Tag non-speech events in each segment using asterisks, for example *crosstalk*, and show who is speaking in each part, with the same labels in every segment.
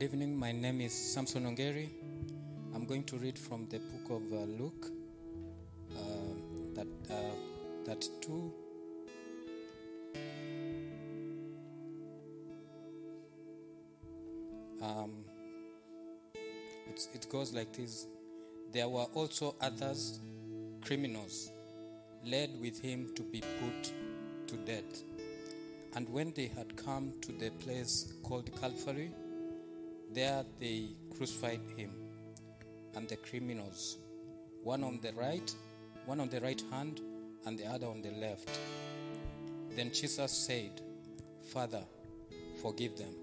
Speaker 1: Good evening. My name is Samson Ongeri. I'm going to read from the book of uh, Luke, uh, that uh, that two. Um, it goes like this. There were also others, criminals, led with him to be put to death. And when they had come to the place called Calvary, there they crucified him and the criminals, one on the right, one on the right hand, and the other on the left. Then Jesus said, Father, forgive them,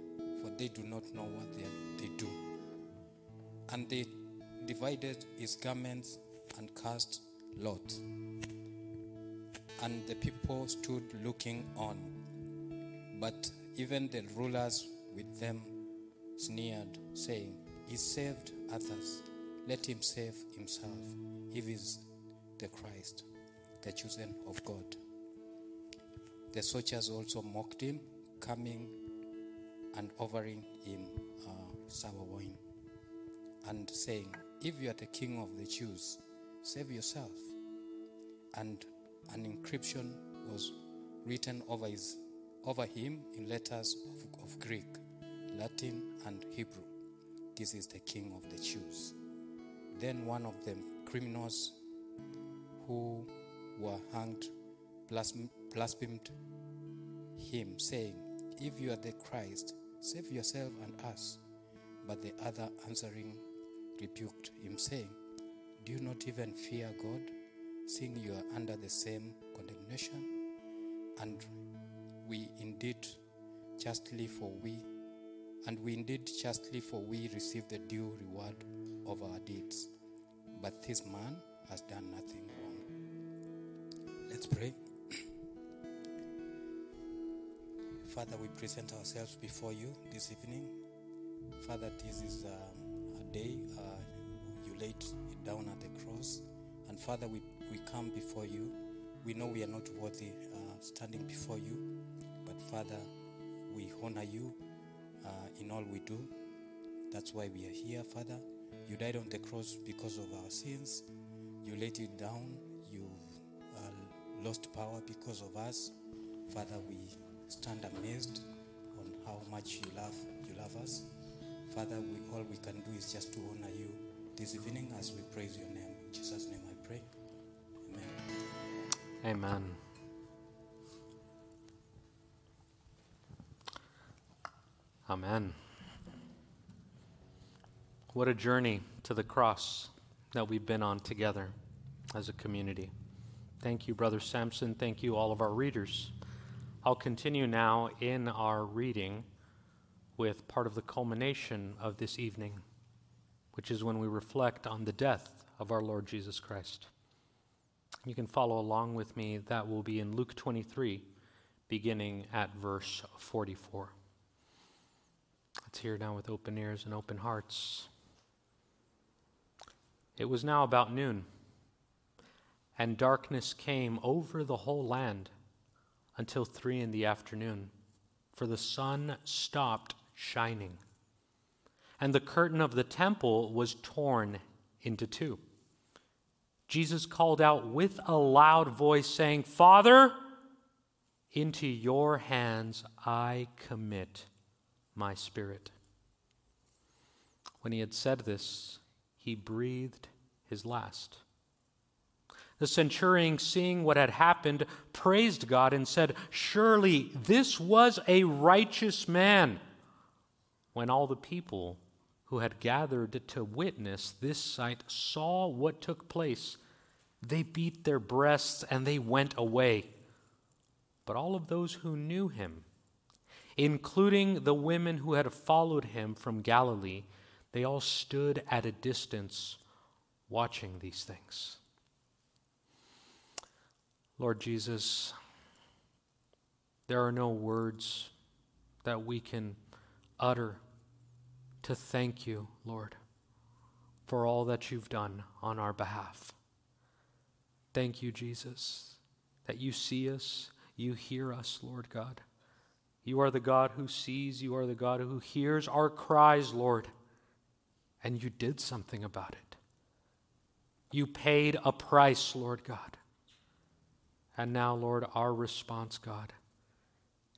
Speaker 1: for they do not know what they, they do. And they divided his garments and cast lots. And the people stood looking on. But even the rulers with them sneered, saying, He saved others. Let him save himself, he is the Christ, the chosen of God. The soldiers also mocked him, coming and offering him uh, sour wine, and saying, If you are the king of the Jews, save yourself. And an inscription was written over, his, over him in letters of, of Greek, Latin, and Hebrew. This is the king of the Jews. Then one of the criminals who were hanged blasphemed him, saying, If you are the Christ, save yourself and us. But the other answering rebuked him, saying, Do you not even fear God, seeing you are under the same condemnation? And we indeed justly for we and we indeed justly for we receive the due reward of our deeds. But this man has done nothing wrong. Let's pray. *clears throat* Father, we present ourselves before you this evening. Father, this is um, a day uh, you laid it down at the cross. And Father, we, we come before you. We know we are not worthy uh, standing before you. But Father, we honor you in all we do. That's why we are here, Father. You died on the cross because of our sins. You laid it down. You uh, lost power because of us. Father, we stand amazed on how much you love you love us. Father, we, all we can do is just to honor you this evening as we praise your name. In Jesus' name I pray. Amen.
Speaker 2: Amen. Amen. What a journey to the cross that we've been on together as a community. Thank you, Brother Sampson. Thank you, all of our readers. I'll continue now in our reading with part of the culmination of this evening, which is when we reflect on the death of our Lord Jesus Christ. You can follow along with me. That will be in Luke 23, beginning at verse 44. Let's hear now with open ears and open hearts. It was now about noon, and darkness came over the whole land until three in the afternoon, for the sun stopped shining, and the curtain of the temple was torn into two. Jesus called out with a loud voice, saying, Father, into your hands I commit my spirit. When he had said this, he breathed his last. The centurion, seeing what had happened, praised God and said, Surely this was a righteous man. When all the people who had gathered to witness this sight saw what took place, they beat their breasts and they went away. But all of those who knew him, including the women who had followed him from Galilee, they all stood at a distance watching these things. Lord Jesus, there are no words that we can utter to thank you, Lord, for all that you've done on our behalf. Thank you, Jesus, that you see us, you hear us, Lord God. You are the God who sees, you are the God who hears our cries, Lord. And you did something about it. You paid a price, Lord God. And now, Lord, our response, God,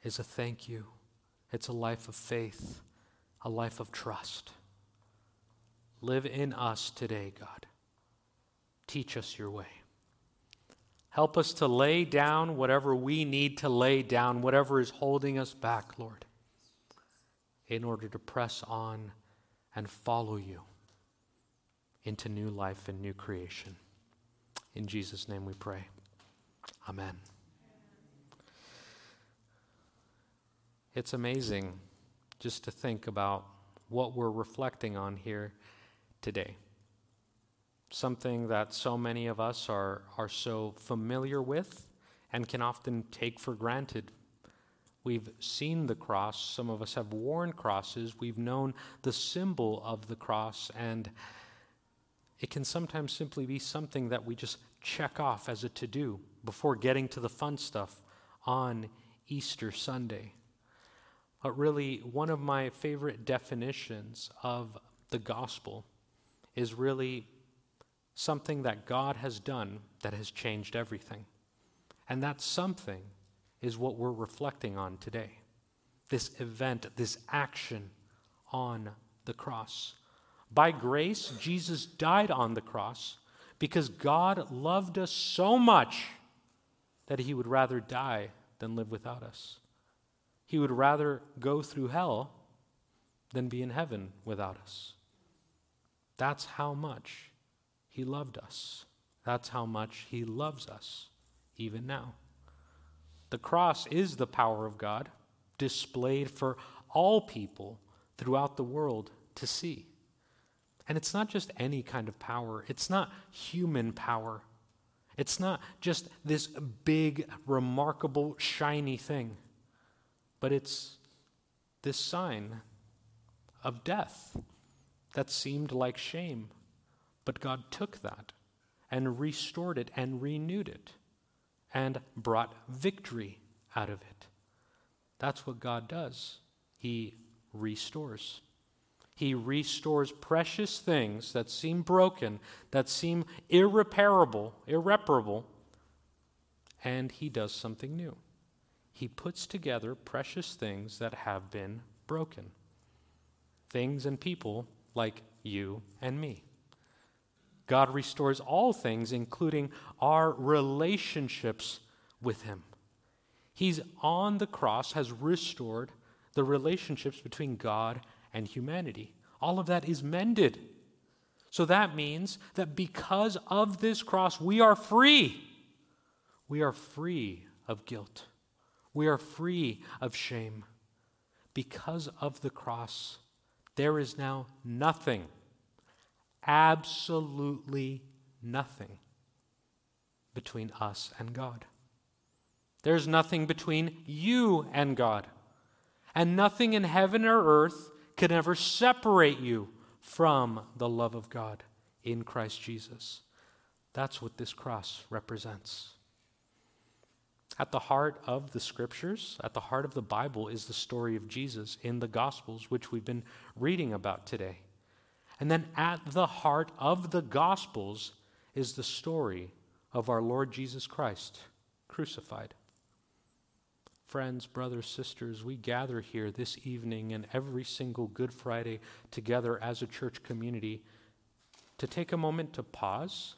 Speaker 2: is a thank you. It's a life of faith, a life of trust. Live in us today, God. Teach us your way. Help us to lay down whatever we need to lay down, whatever is holding us back, Lord, in order to press on and follow you into new life and new creation. In Jesus' name we pray. Amen. It's amazing just to think about what we're reflecting on here today. Something that so many of us are, are so familiar with and can often take for granted. We've seen the cross, some of us have worn crosses, we've known the symbol of the cross, and it can sometimes simply be something that we just check off as a to do before getting to the fun stuff on Easter Sunday. But really, one of my favorite definitions of the gospel is really something that God has done that has changed everything. And that something is what we're reflecting on today. This event, this action on the cross. By grace, Jesus died on the cross because God loved us so much that he would rather die than live without us. He would rather go through hell than be in heaven without us. That's how much he loved us. That's how much he loves us, even now. The cross is the power of God displayed for all people throughout the world to see. And it's not just any kind of power, it's not human power. It's not just this big, remarkable, shiny thing, but it's this sign of death that seemed like shame. But God took that and restored it and renewed it and brought victory out of it. That's what God does. He restores. He restores precious things that seem broken, that seem irreparable, irreparable, and He does something new. He puts together precious things that have been broken. Things and people like you and me. God restores all things, including our relationships with Him. He's on the cross, has restored the relationships between God and humanity. All of that is mended. So that means that because of this cross, we are free. We are free of guilt. We are free of shame. Because of the cross, there is now nothing, absolutely nothing between us and God. There's nothing between you and God. And nothing in heaven or earth can ever separate you from the love of God in Christ Jesus. That's what this cross represents. At the heart of the scriptures, at the heart of the Bible, is the story of Jesus in the Gospels, which we've been reading about today. And then at the heart of the Gospels is the story of our Lord Jesus Christ crucified. Friends, brothers, sisters, we gather here this evening and every single Good Friday together as a church community to take a moment to pause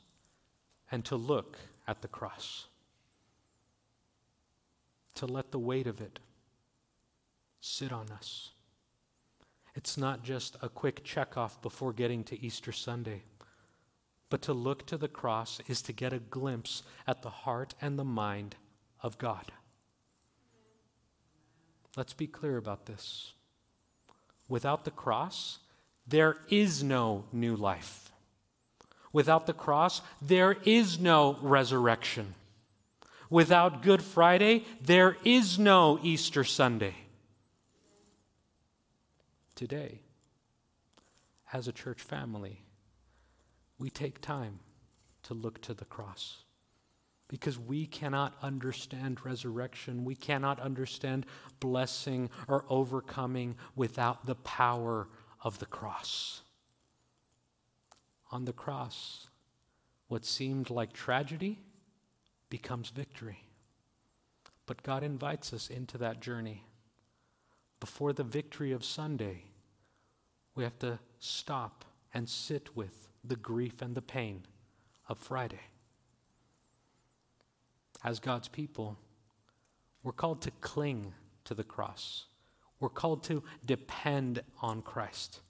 Speaker 2: and to look at the cross, to let the weight of it sit on us. It's not just a quick check off before getting to Easter Sunday, but to look to the cross is to get a glimpse at the heart and the mind of God. Let's be clear about this. Without the cross, there is no new life. Without the cross, there is no resurrection. Without Good Friday, there is no Easter Sunday. Today, as a church family, we take time to look to the cross because we cannot understand resurrection. We cannot understand blessing or overcoming without the power of the cross. On the cross, what seemed like tragedy becomes victory. But God invites us into that journey. Before the victory of Sunday, we have to stop and sit with the grief and the pain of Friday as God's people, we're called to cling to the cross. We're called to depend on Christ.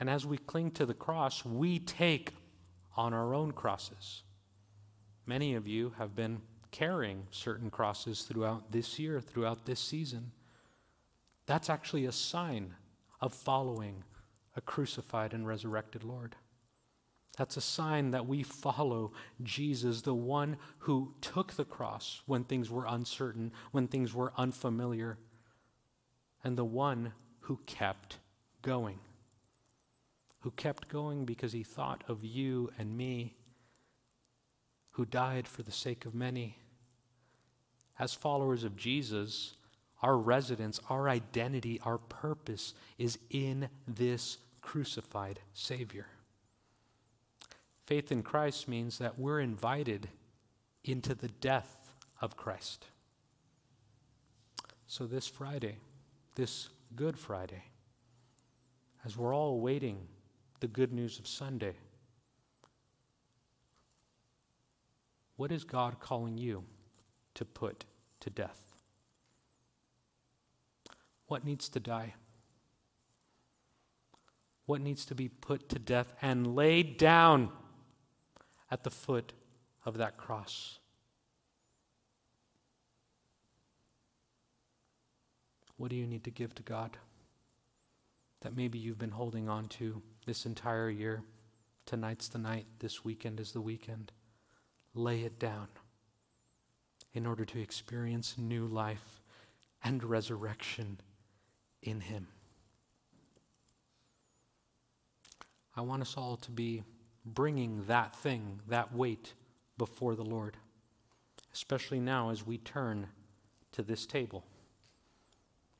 Speaker 2: And as we cling to the cross, we take on our own crosses. Many of you have been carrying certain crosses throughout this year, throughout this season. That's actually a sign of following a crucified and resurrected Lord. That's a sign that we follow Jesus, the one who took the cross when things were uncertain, when things were unfamiliar, and the one who kept going. Who kept going because he thought of you and me, who died for the sake of many. As followers of Jesus, our residence, our identity, our purpose is in this crucified Savior. Faith in Christ means that we're invited into the death of Christ. So, this Friday, this Good Friday, as we're all awaiting the good news of Sunday, what is God calling you to put to death? What needs to die? What needs to be put to death and laid down? at the foot of that cross. What do you need to give to God that maybe you've been holding on to this entire year? Tonight's the night, this weekend is the weekend. Lay it down in order to experience new life and resurrection in Him. I want us all to be bringing that thing, that weight, before the Lord, especially now as we turn to this table.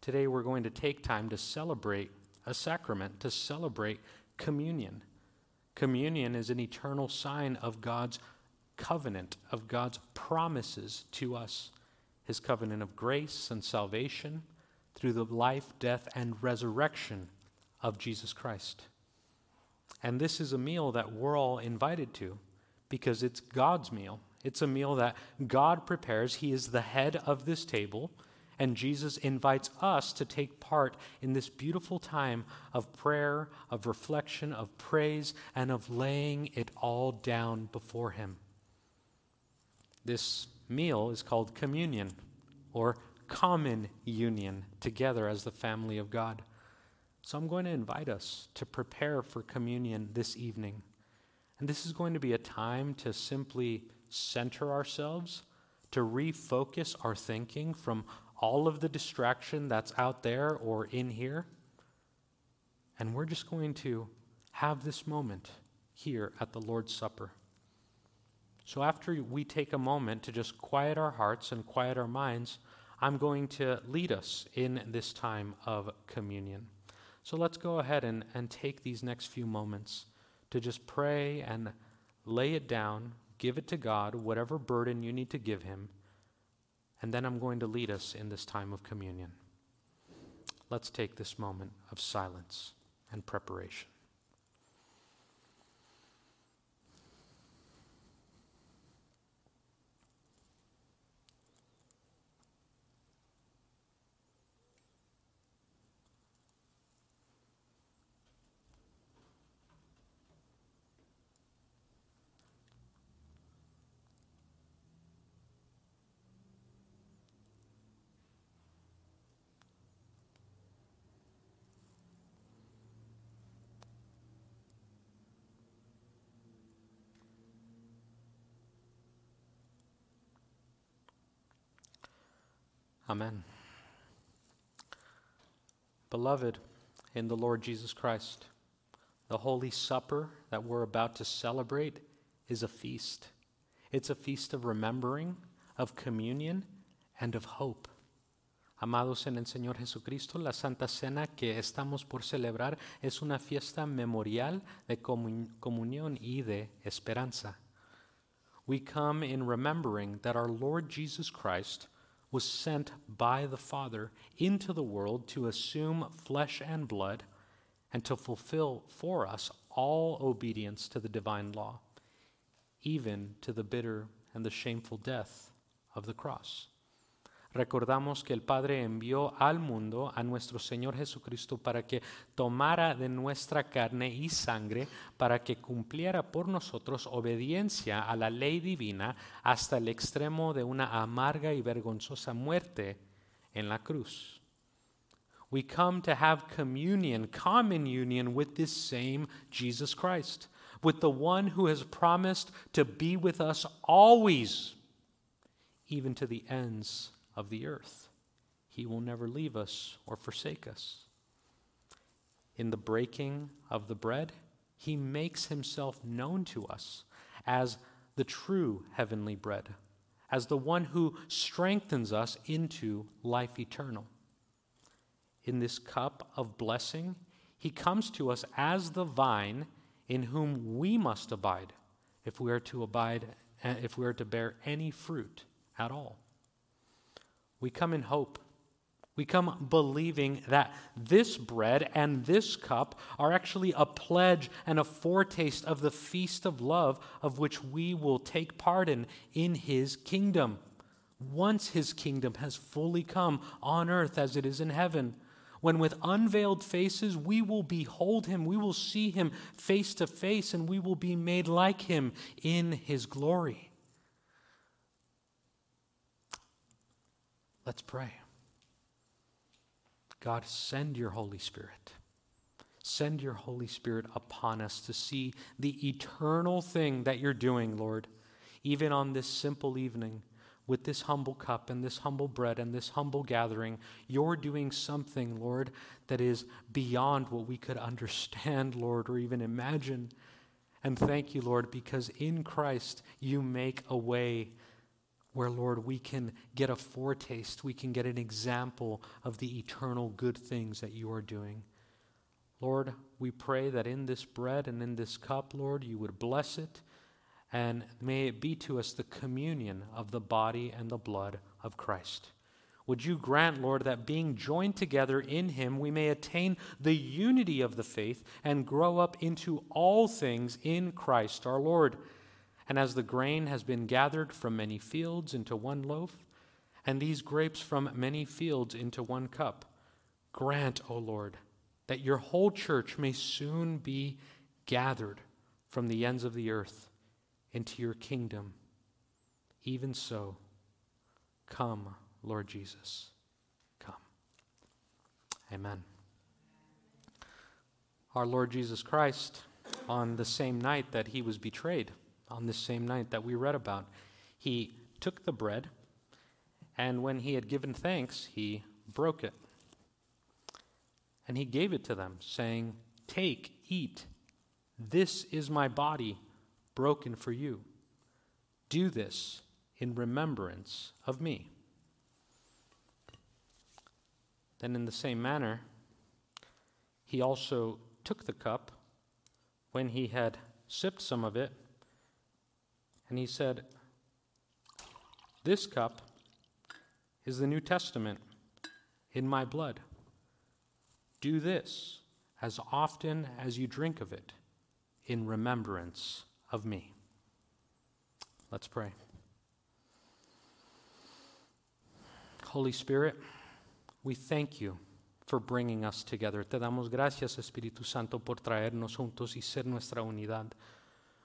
Speaker 2: Today we're going to take time to celebrate a sacrament, to celebrate communion. Communion is an eternal sign of God's covenant, of God's promises to us, his covenant of grace and salvation through the life, death, and resurrection of Jesus Christ. And this is a meal that we're all invited to because it's God's meal. It's a meal that God prepares. He is the head of this table. And Jesus invites us to take part in this beautiful time of prayer, of reflection, of praise, and of laying it all down before Him. This meal is called communion or common union together as the family of God. So I'm going to invite us to prepare for communion this evening. And this is going to be a time to simply center ourselves, to refocus our thinking from all of the distraction that's out there or in here. And we're just going to have this moment here at the Lord's Supper. So, after we take a moment to just quiet our hearts and quiet our minds, I'm going to lead us in this time of communion. So let's go ahead and, and take these next few moments to just pray and lay it down, give it to God, whatever burden you need to give Him, and then I'm going to lead us in this time of communion. Let's take this moment of silence and preparation. Amen. Beloved in the Lord Jesus Christ, the Holy Supper that we're about to celebrate is a feast. It's a feast of remembering, of communion, and of hope. Amados en el Señor Jesucristo, la Santa Cena que estamos por celebrar es una fiesta memorial de comunión y de esperanza. We come in remembering that our Lord Jesus Christ was sent by the Father into the world to assume flesh and blood and to fulfill for us all obedience to the divine law, even to the bitter and the shameful death of the cross. Recordamos que el Padre envió al mundo a nuestro Señor Jesucristo para que tomara de nuestra carne y sangre, para que cumpliera por nosotros obediencia a la ley divina hasta el extremo de una amarga y vergonzosa muerte en la cruz. We come to have communion, common union with this same Jesus Christ, with the one who has promised to be with us always, even to the ends of the earth. He will never leave us or forsake us. In the breaking of the bread, he makes himself known to us as the true heavenly bread, as the one who strengthens us into life eternal. In this cup of blessing, he comes to us as the vine in whom we must abide if we are to abide eh, if we are to bear any fruit at all. We come in hope. We come believing that this bread and this cup are actually a pledge and a foretaste of the feast of love of which we will take part in in His kingdom. Once His kingdom has fully come on earth as it is in heaven, when with unveiled faces we will behold Him, we will see Him face to face, and we will be made like Him in His glory. Let's pray. God, send your Holy Spirit. Send your Holy Spirit upon us to see the eternal thing that you're doing, Lord, even on this simple evening with this humble cup and this humble bread and this humble gathering. You're doing something, Lord, that is beyond what we could understand, Lord, or even imagine. And thank you, Lord, because in Christ you make a way where, Lord, we can get a foretaste, we can get an example of the eternal good things that you are doing. Lord, we pray that in this bread and in this cup, Lord, you would bless it, and may it be to us the communion of the body and the blood of Christ. Would you grant, Lord, that being joined together in Him, we may attain the unity of the faith and grow up into all things in Christ our Lord? And as the grain has been gathered from many fields into one loaf, and these grapes from many fields into one cup, grant, O Lord, that your whole church may soon be gathered from the ends of the earth into your kingdom. Even so, come, Lord Jesus, come. Amen. Our Lord Jesus Christ, on the same night that he was betrayed, on this same night that we read about. He took the bread, and when he had given thanks, he broke it. And he gave it to them, saying, Take, eat. This is my body broken for you. Do this in remembrance of me. Then, in the same manner, he also took the cup when he had sipped some of it and he said, This cup is the New Testament in my blood. Do this as often as you drink of it in remembrance of me. Let's pray. Holy Spirit, we thank you for bringing us together. Te damos gracias, Espíritu Santo, por traernos juntos y ser nuestra unidad.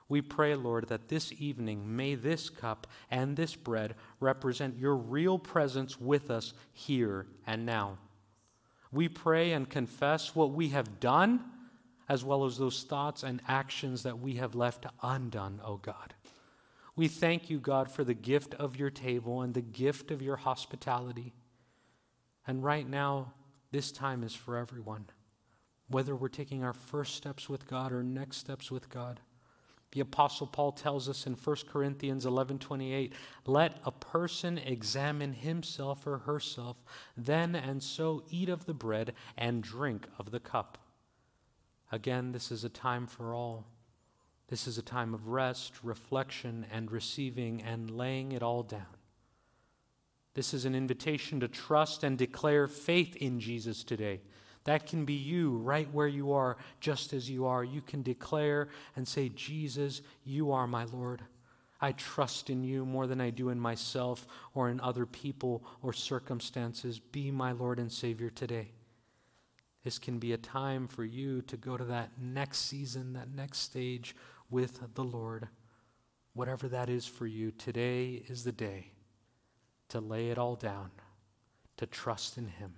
Speaker 2: We pray, Lord, that this evening may this cup and this bread represent your real presence with us here and now. We pray and confess what we have done, as well as those thoughts and actions that we have left undone, O oh God. We thank you, God, for the gift of your table and the gift of your hospitality. And right now, this time is for everyone. Whether we're taking our first steps with God or next steps with God. The apostle Paul tells us in 1 Corinthians 11:28, "Let a person examine himself or herself, then and so eat of the bread and drink of the cup." Again, this is a time for all. This is a time of rest, reflection, and receiving and laying it all down. This is an invitation to trust and declare faith in Jesus today. That can be you right where you are, just as you are. You can declare and say, Jesus, you are my Lord. I trust in you more than I do in myself or in other people or circumstances. Be my Lord and Savior today. This can be a time for you to go to that next season, that next stage with the Lord. Whatever that is for you, today is the day to lay it all down, to trust in Him.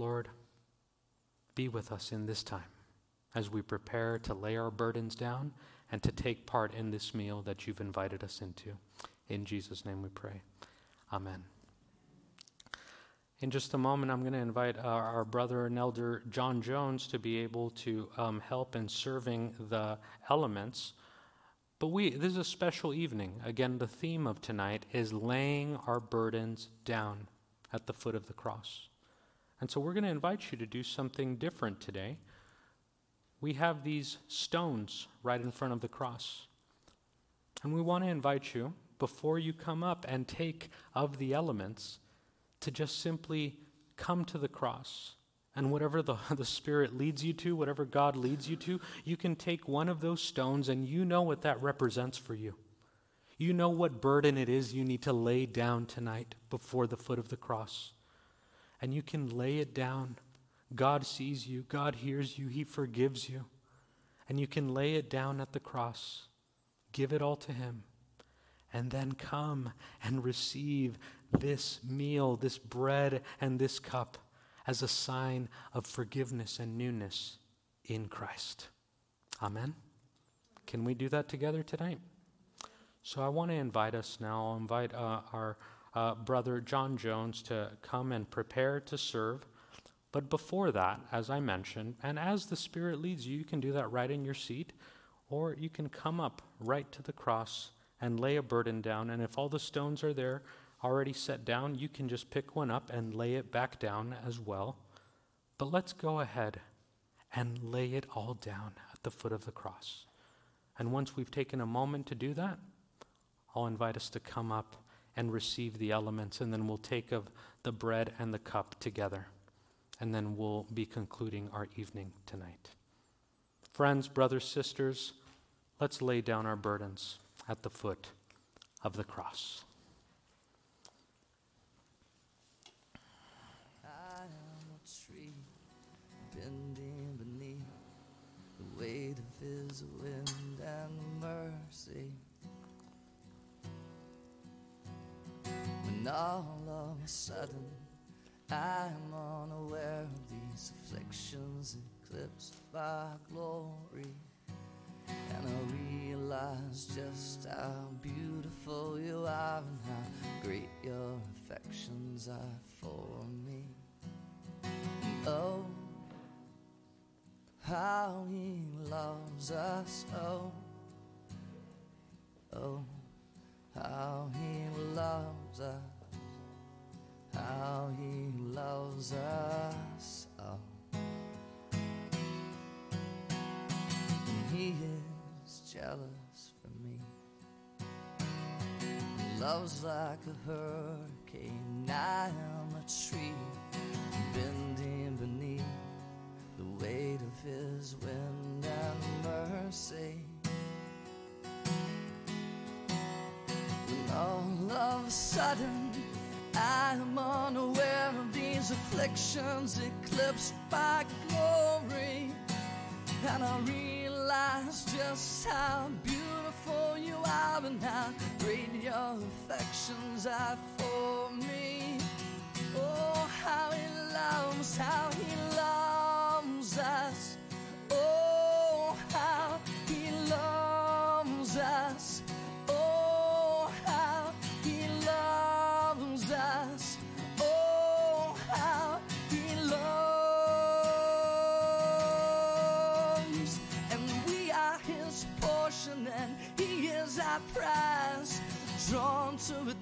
Speaker 2: Lord, be with us in this time as we prepare to lay our burdens down and to take part in this meal that you've invited us into. In Jesus' name we pray. Amen. In just a moment, I'm going to invite our, our, brother and elder John Jones to be able to um, help in serving the elements. But we, this is a special evening. Again, the theme of tonight is laying our burdens down at the foot of the cross. And so we're going to invite you to do something different today. We have these stones right in front of the cross. And we want to invite you, before you come up and take of the elements, to just simply come to the cross. And whatever the, *laughs* the Spirit leads you to, whatever God leads you to, you can take one of those stones and you know what that represents for you. You know what burden it is you need to lay down tonight before the foot of the cross and you can lay it down. God sees you, God hears you, He forgives you. And you can lay it down at the cross, give it all to Him, and then come and receive this meal, this bread, and this cup as a sign of forgiveness and newness in Christ. Amen. Can we do that together tonight? So I want to invite us now, I'll invite uh, our uh, brother John Jones to come and prepare to serve. But before that, as I mentioned, and as the Spirit leads you, you can do that right in your seat, or you can come up right to the cross and lay a burden down. And if all the stones are there already set down, you can just pick one up and lay it back down as well. But let's go ahead and lay it all down at the foot of the cross. And once we've taken a moment to do that, I'll invite us to come up and receive the elements, and then we'll take of the bread and the cup together. And then we'll be concluding our evening tonight. Friends, brothers, sisters, let's lay down our burdens at the foot of the cross.
Speaker 3: Bending beneath the weight of his wind and mercy. All of a sudden I'm unaware of these afflictions eclipsed by glory. And I realize just how beautiful you are and how great your affections are for me. And oh, how he loves us, oh, oh, how he loves us how he loves us all. And he is jealous for me. Loves like a hurricane. I am a tree bending beneath the weight of his wind and mercy. When all of a sudden I'm unaware of these afflictions eclipsed by glory. And I realize just how beautiful you are and how great your affections are for me. Oh, how he loves, how he loves us.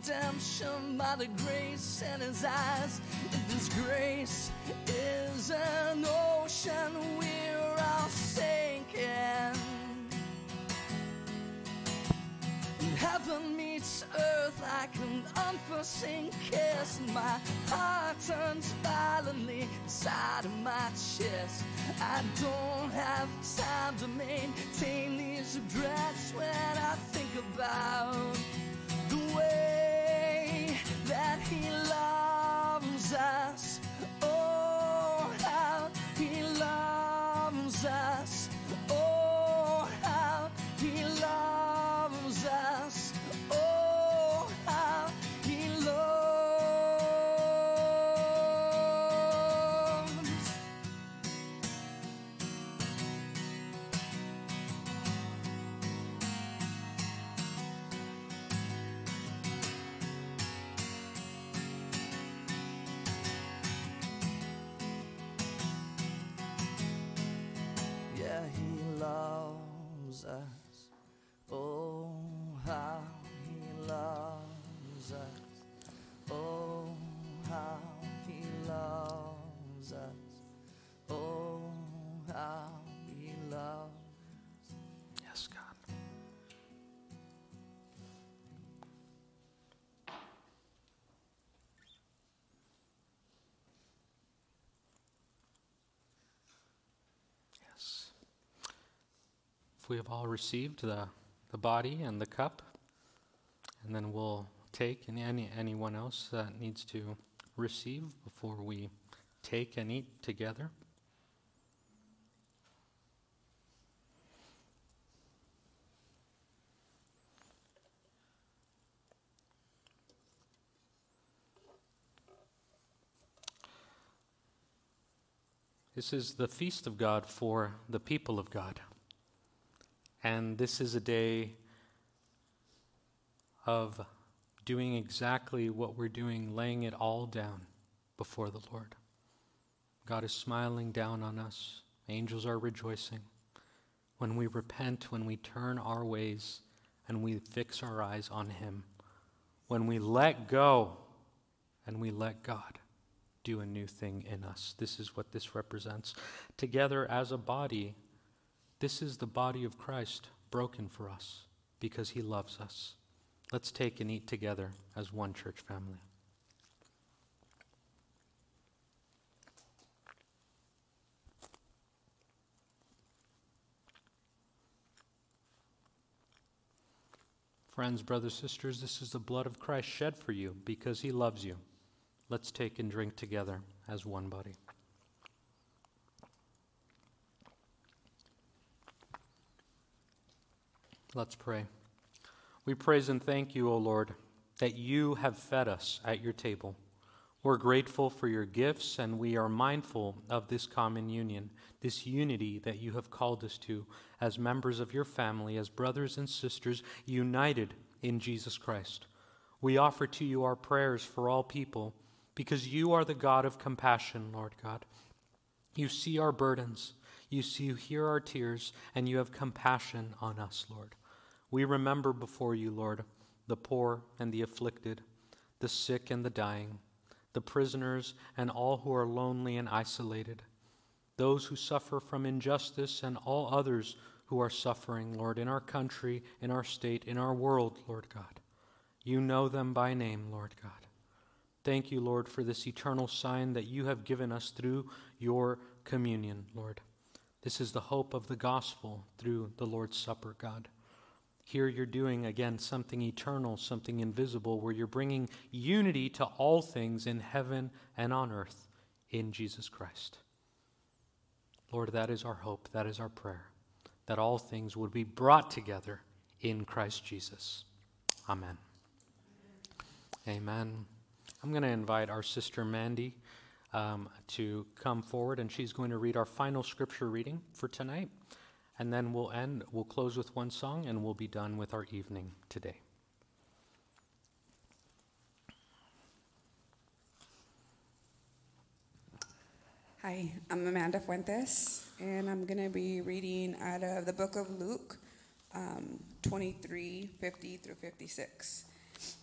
Speaker 3: Redemption by the grace in his eyes. This grace is an ocean we're all sinking. Heaven meets earth like an unforeseen kiss. My heart turns violently inside of my chest. I don't have time to maintain these regrets when I think about the way that He loves us.
Speaker 2: We have all received the, the body and the cup, and then we'll take and any anyone else that needs to receive before we take and eat together. This is the feast of God for the people of God. And this is a day of doing exactly what we're doing, laying it all down before the Lord. God is smiling down on us, angels are rejoicing. When we repent, when we turn our ways and we fix our eyes on Him, when we let go and we let God do a new thing in us. This is what this represents. Together as a body, this is the body of Christ broken for us because he loves us. Let's take and eat together as one church family. Friends, brothers, sisters, this is the blood of Christ shed for you because he loves you. Let's take and drink together as one body. Let's pray. We praise and thank you, O Lord, that you have fed us at your table. We're grateful for your gifts, and we are mindful of this common union, this unity that you have called us to as members of your family, as brothers and sisters united in Jesus Christ. We offer to you our prayers for all people because you are the God of compassion, Lord God. You see our burdens, you see, you hear our tears, and you have compassion on us, Lord. We remember before you, Lord, the poor and the afflicted, the sick and the dying, the prisoners and all who are lonely and isolated, those who suffer from injustice and all others who are suffering, Lord, in our country, in our state, in our world, Lord God. You know them by name, Lord God. Thank you, Lord, for this eternal sign that you have given us through your communion, Lord. This is the hope of the gospel through the Lord's Supper, God. Here you're doing again something eternal, something invisible, where you're bringing unity to all things in heaven and on earth in Jesus Christ. Lord, that is our hope, that is our prayer, that all things would be brought together in Christ Jesus. Amen. Amen. I'm going to invite our sister Mandy um, to come forward, and she's going to read our final scripture reading for tonight. And then we'll end, we'll close with one song, and we'll be done with our evening today.
Speaker 4: Hi, I'm Amanda Fuentes, and I'm going to be reading out of the book of Luke, um, 23 50 through 56.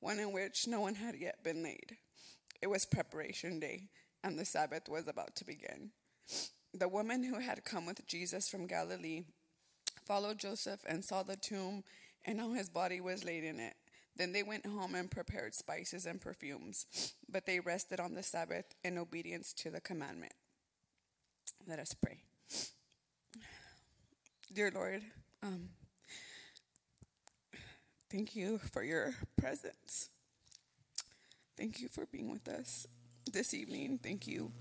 Speaker 4: one in which no one had yet been laid. It was preparation day, and the Sabbath was about to begin. The woman who had come with Jesus from Galilee followed Joseph and saw the tomb and how his body was laid in it. Then they went home and prepared spices and perfumes, but they rested on the Sabbath in obedience to the commandment. Let us pray. Dear Lord, um, thank you for your presence. Thank you for being with us this evening. Thank you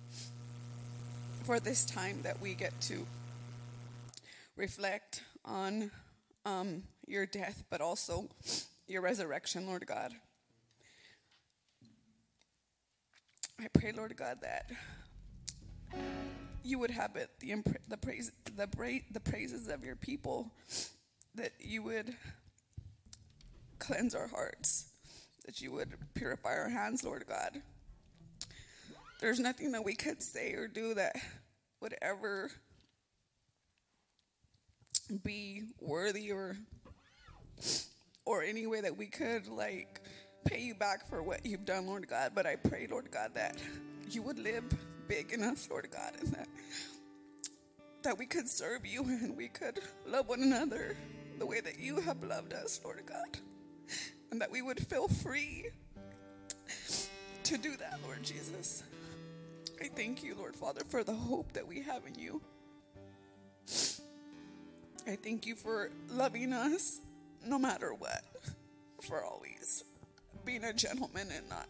Speaker 4: for this time that we get to reflect on um, your death, but also your resurrection, Lord God. I pray, Lord God, that you would habit the impra- the praise the bra- the praises of your people, that you would cleanse our hearts, that you would purify our hands, Lord God. There's nothing that we could say or do that would ever be worthy or or any way that we could like pay you back for what you've done, Lord God. But I pray, Lord God, that you would live big us, Lord God, and that that we could serve you and we could love one another the way that you have loved us, Lord God. And that we would feel free to do that, Lord Jesus. I thank you, Lord Father, for the hope that we have in you. I thank you for loving us no matter what, for always being a gentleman and not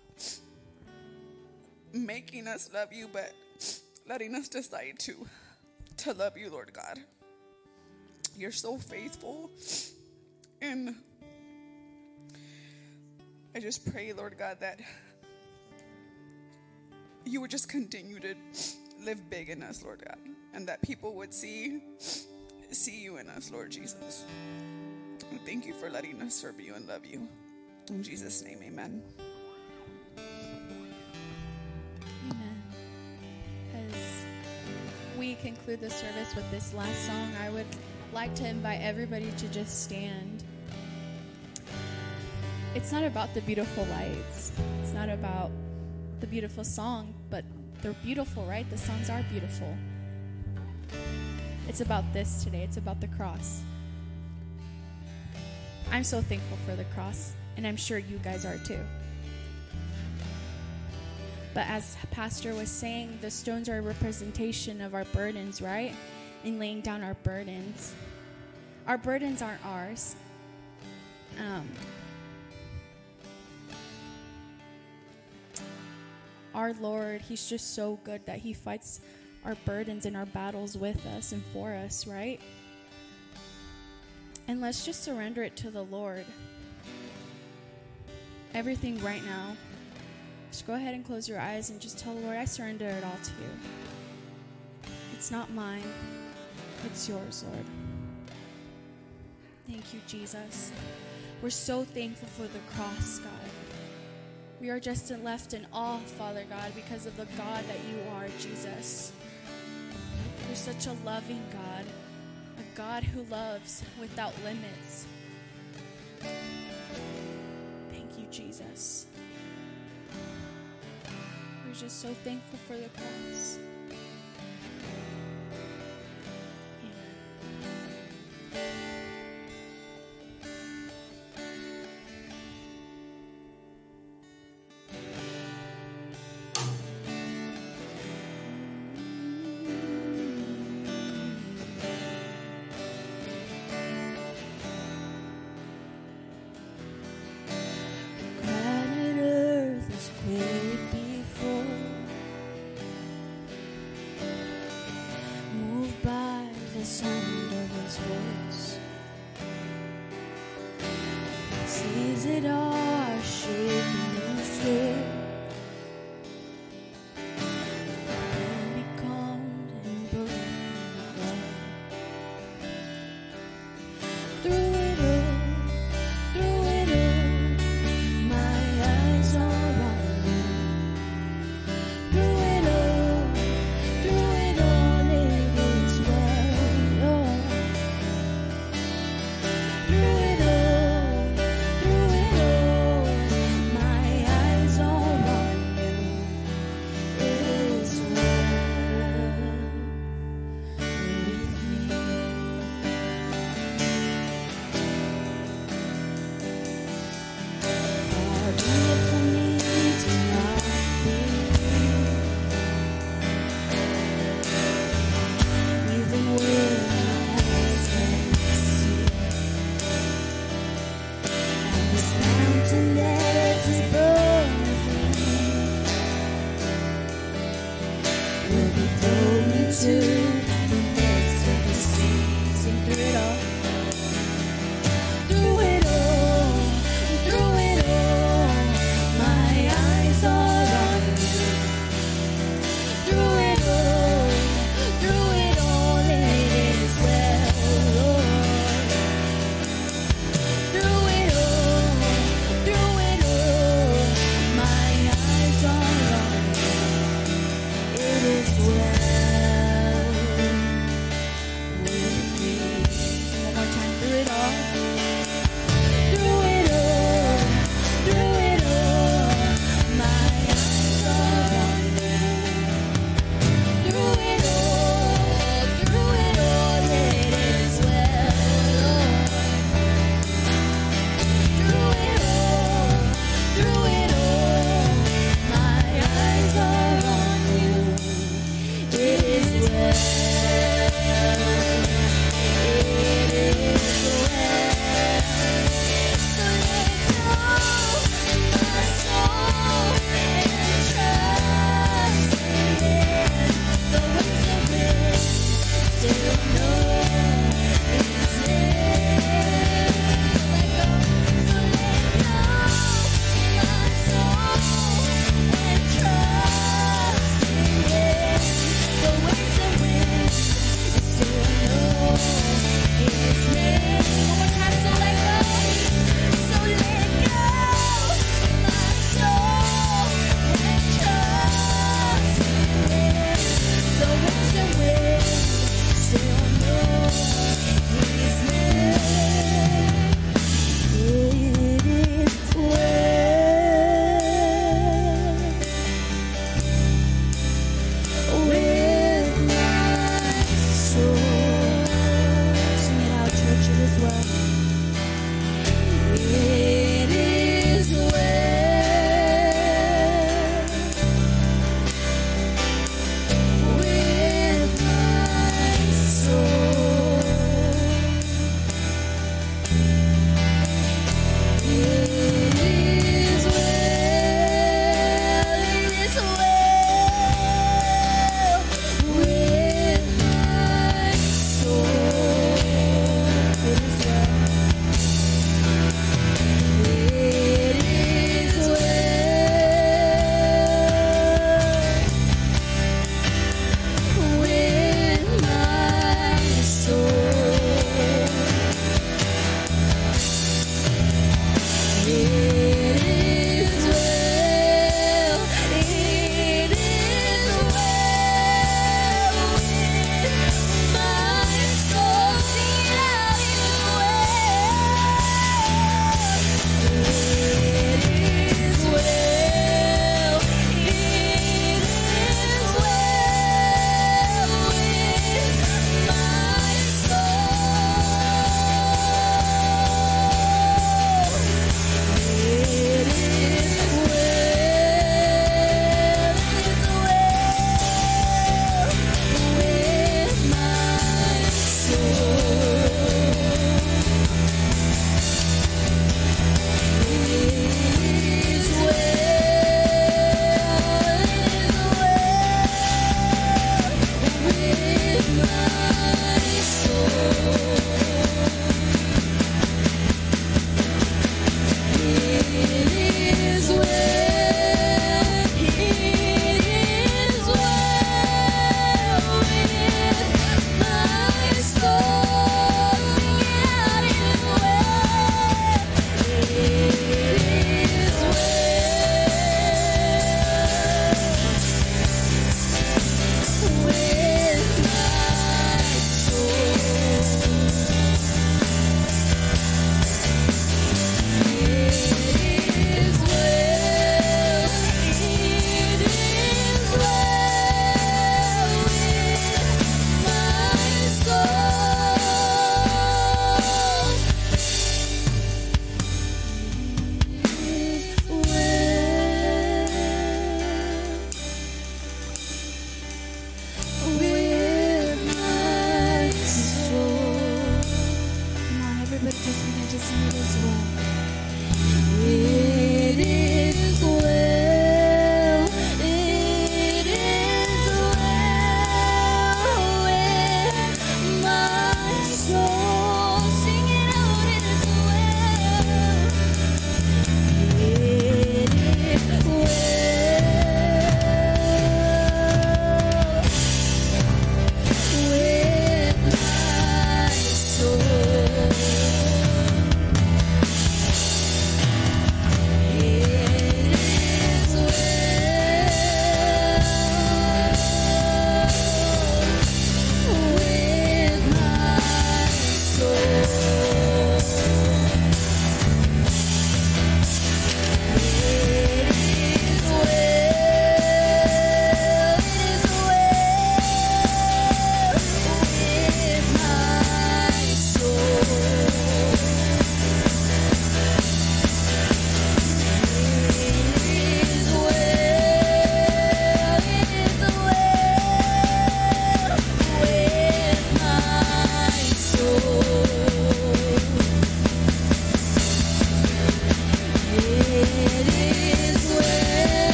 Speaker 4: making us love you, but letting us decide to to love you, Lord God. You're so faithful. And I just pray, Lord God, that you would just continue to live big in us, Lord God, and that people would see see you in us, Lord Jesus. And thank you for letting us serve you and love you. In Jesus' name, amen.
Speaker 5: Amen. As we conclude the service with this last song, I would like to invite everybody to just stand. It's not about the beautiful lights, it's not about the beautiful song, but they're beautiful, right? The songs are beautiful. It's about this today, it's about the cross. I'm so thankful for the cross, and I'm sure you guys are too. But as Pastor was saying, the stones are a representation of our burdens, right? And laying down our burdens. Our burdens aren't ours. Um, our Lord, He's just so good that He fights our burdens and our battles with us and for us, right? And let's just surrender it to the Lord. Everything right now. Just go ahead and close your eyes and just tell the Lord, I surrender it all to you. It's not mine, it's yours, Lord. Thank you, Jesus. We're so thankful for the cross, God. We are just left in awe, Father God, because of the God that you are, Jesus. You're such a loving God, a God who loves without limits. Thank you, Jesus. We're just so thankful for the cross.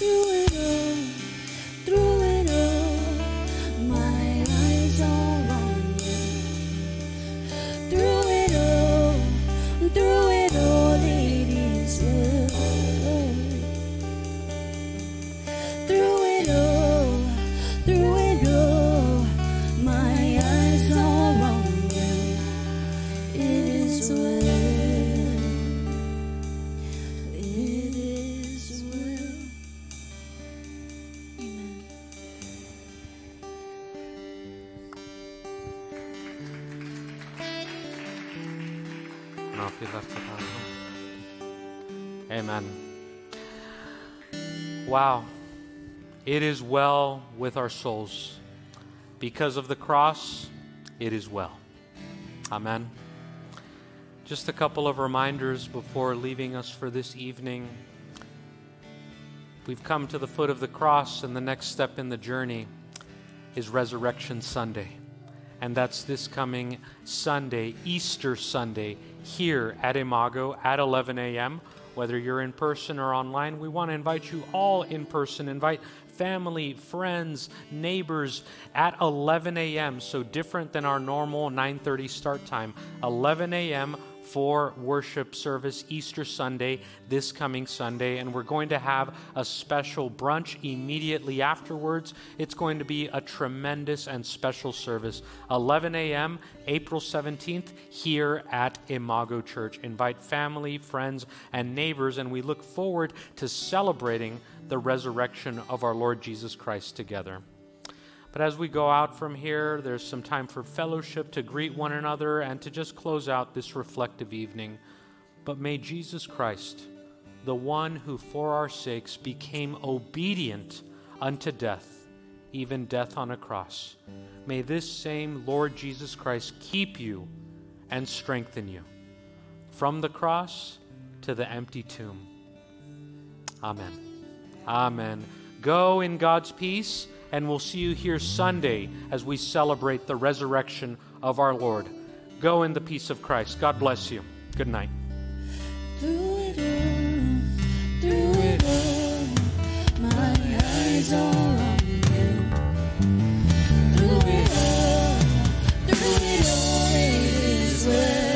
Speaker 6: Through It is well
Speaker 2: with our souls. Because of the cross, it is well. Amen. Just a couple of reminders before leaving us for this evening. We've come to the foot of the cross, and the next step in the journey is Resurrection Sunday. And that's this coming Sunday, Easter Sunday, here at Imago at 11 a.m. Whether you're in person or online, we want to invite you all in person. Invite family, friends, neighbors at 11 a.m. So different than our normal 9:30 start time. 11 a.m. for worship service Easter Sunday this coming Sunday and we're going to have a special brunch immediately afterwards. It's going to be a tremendous and special service. 11 a.m. April 17th here at Imago Church. Invite family, friends and neighbors and we look forward to celebrating the resurrection of our Lord Jesus Christ together. But as we go out from here, there's some time for fellowship to greet one another and to just close out this reflective evening. But may Jesus Christ, the one who for our sakes became obedient unto death, even death on a cross, may this same Lord Jesus Christ keep you and strengthen you from the cross to the empty tomb. Amen. Amen. Go in God's peace, and we'll see you here Sunday as we celebrate the resurrection of our Lord. Go in the peace of Christ. God bless you. Good night.
Speaker 6: Through it all, through it all, my eyes are on you. Through it all, through it all, where.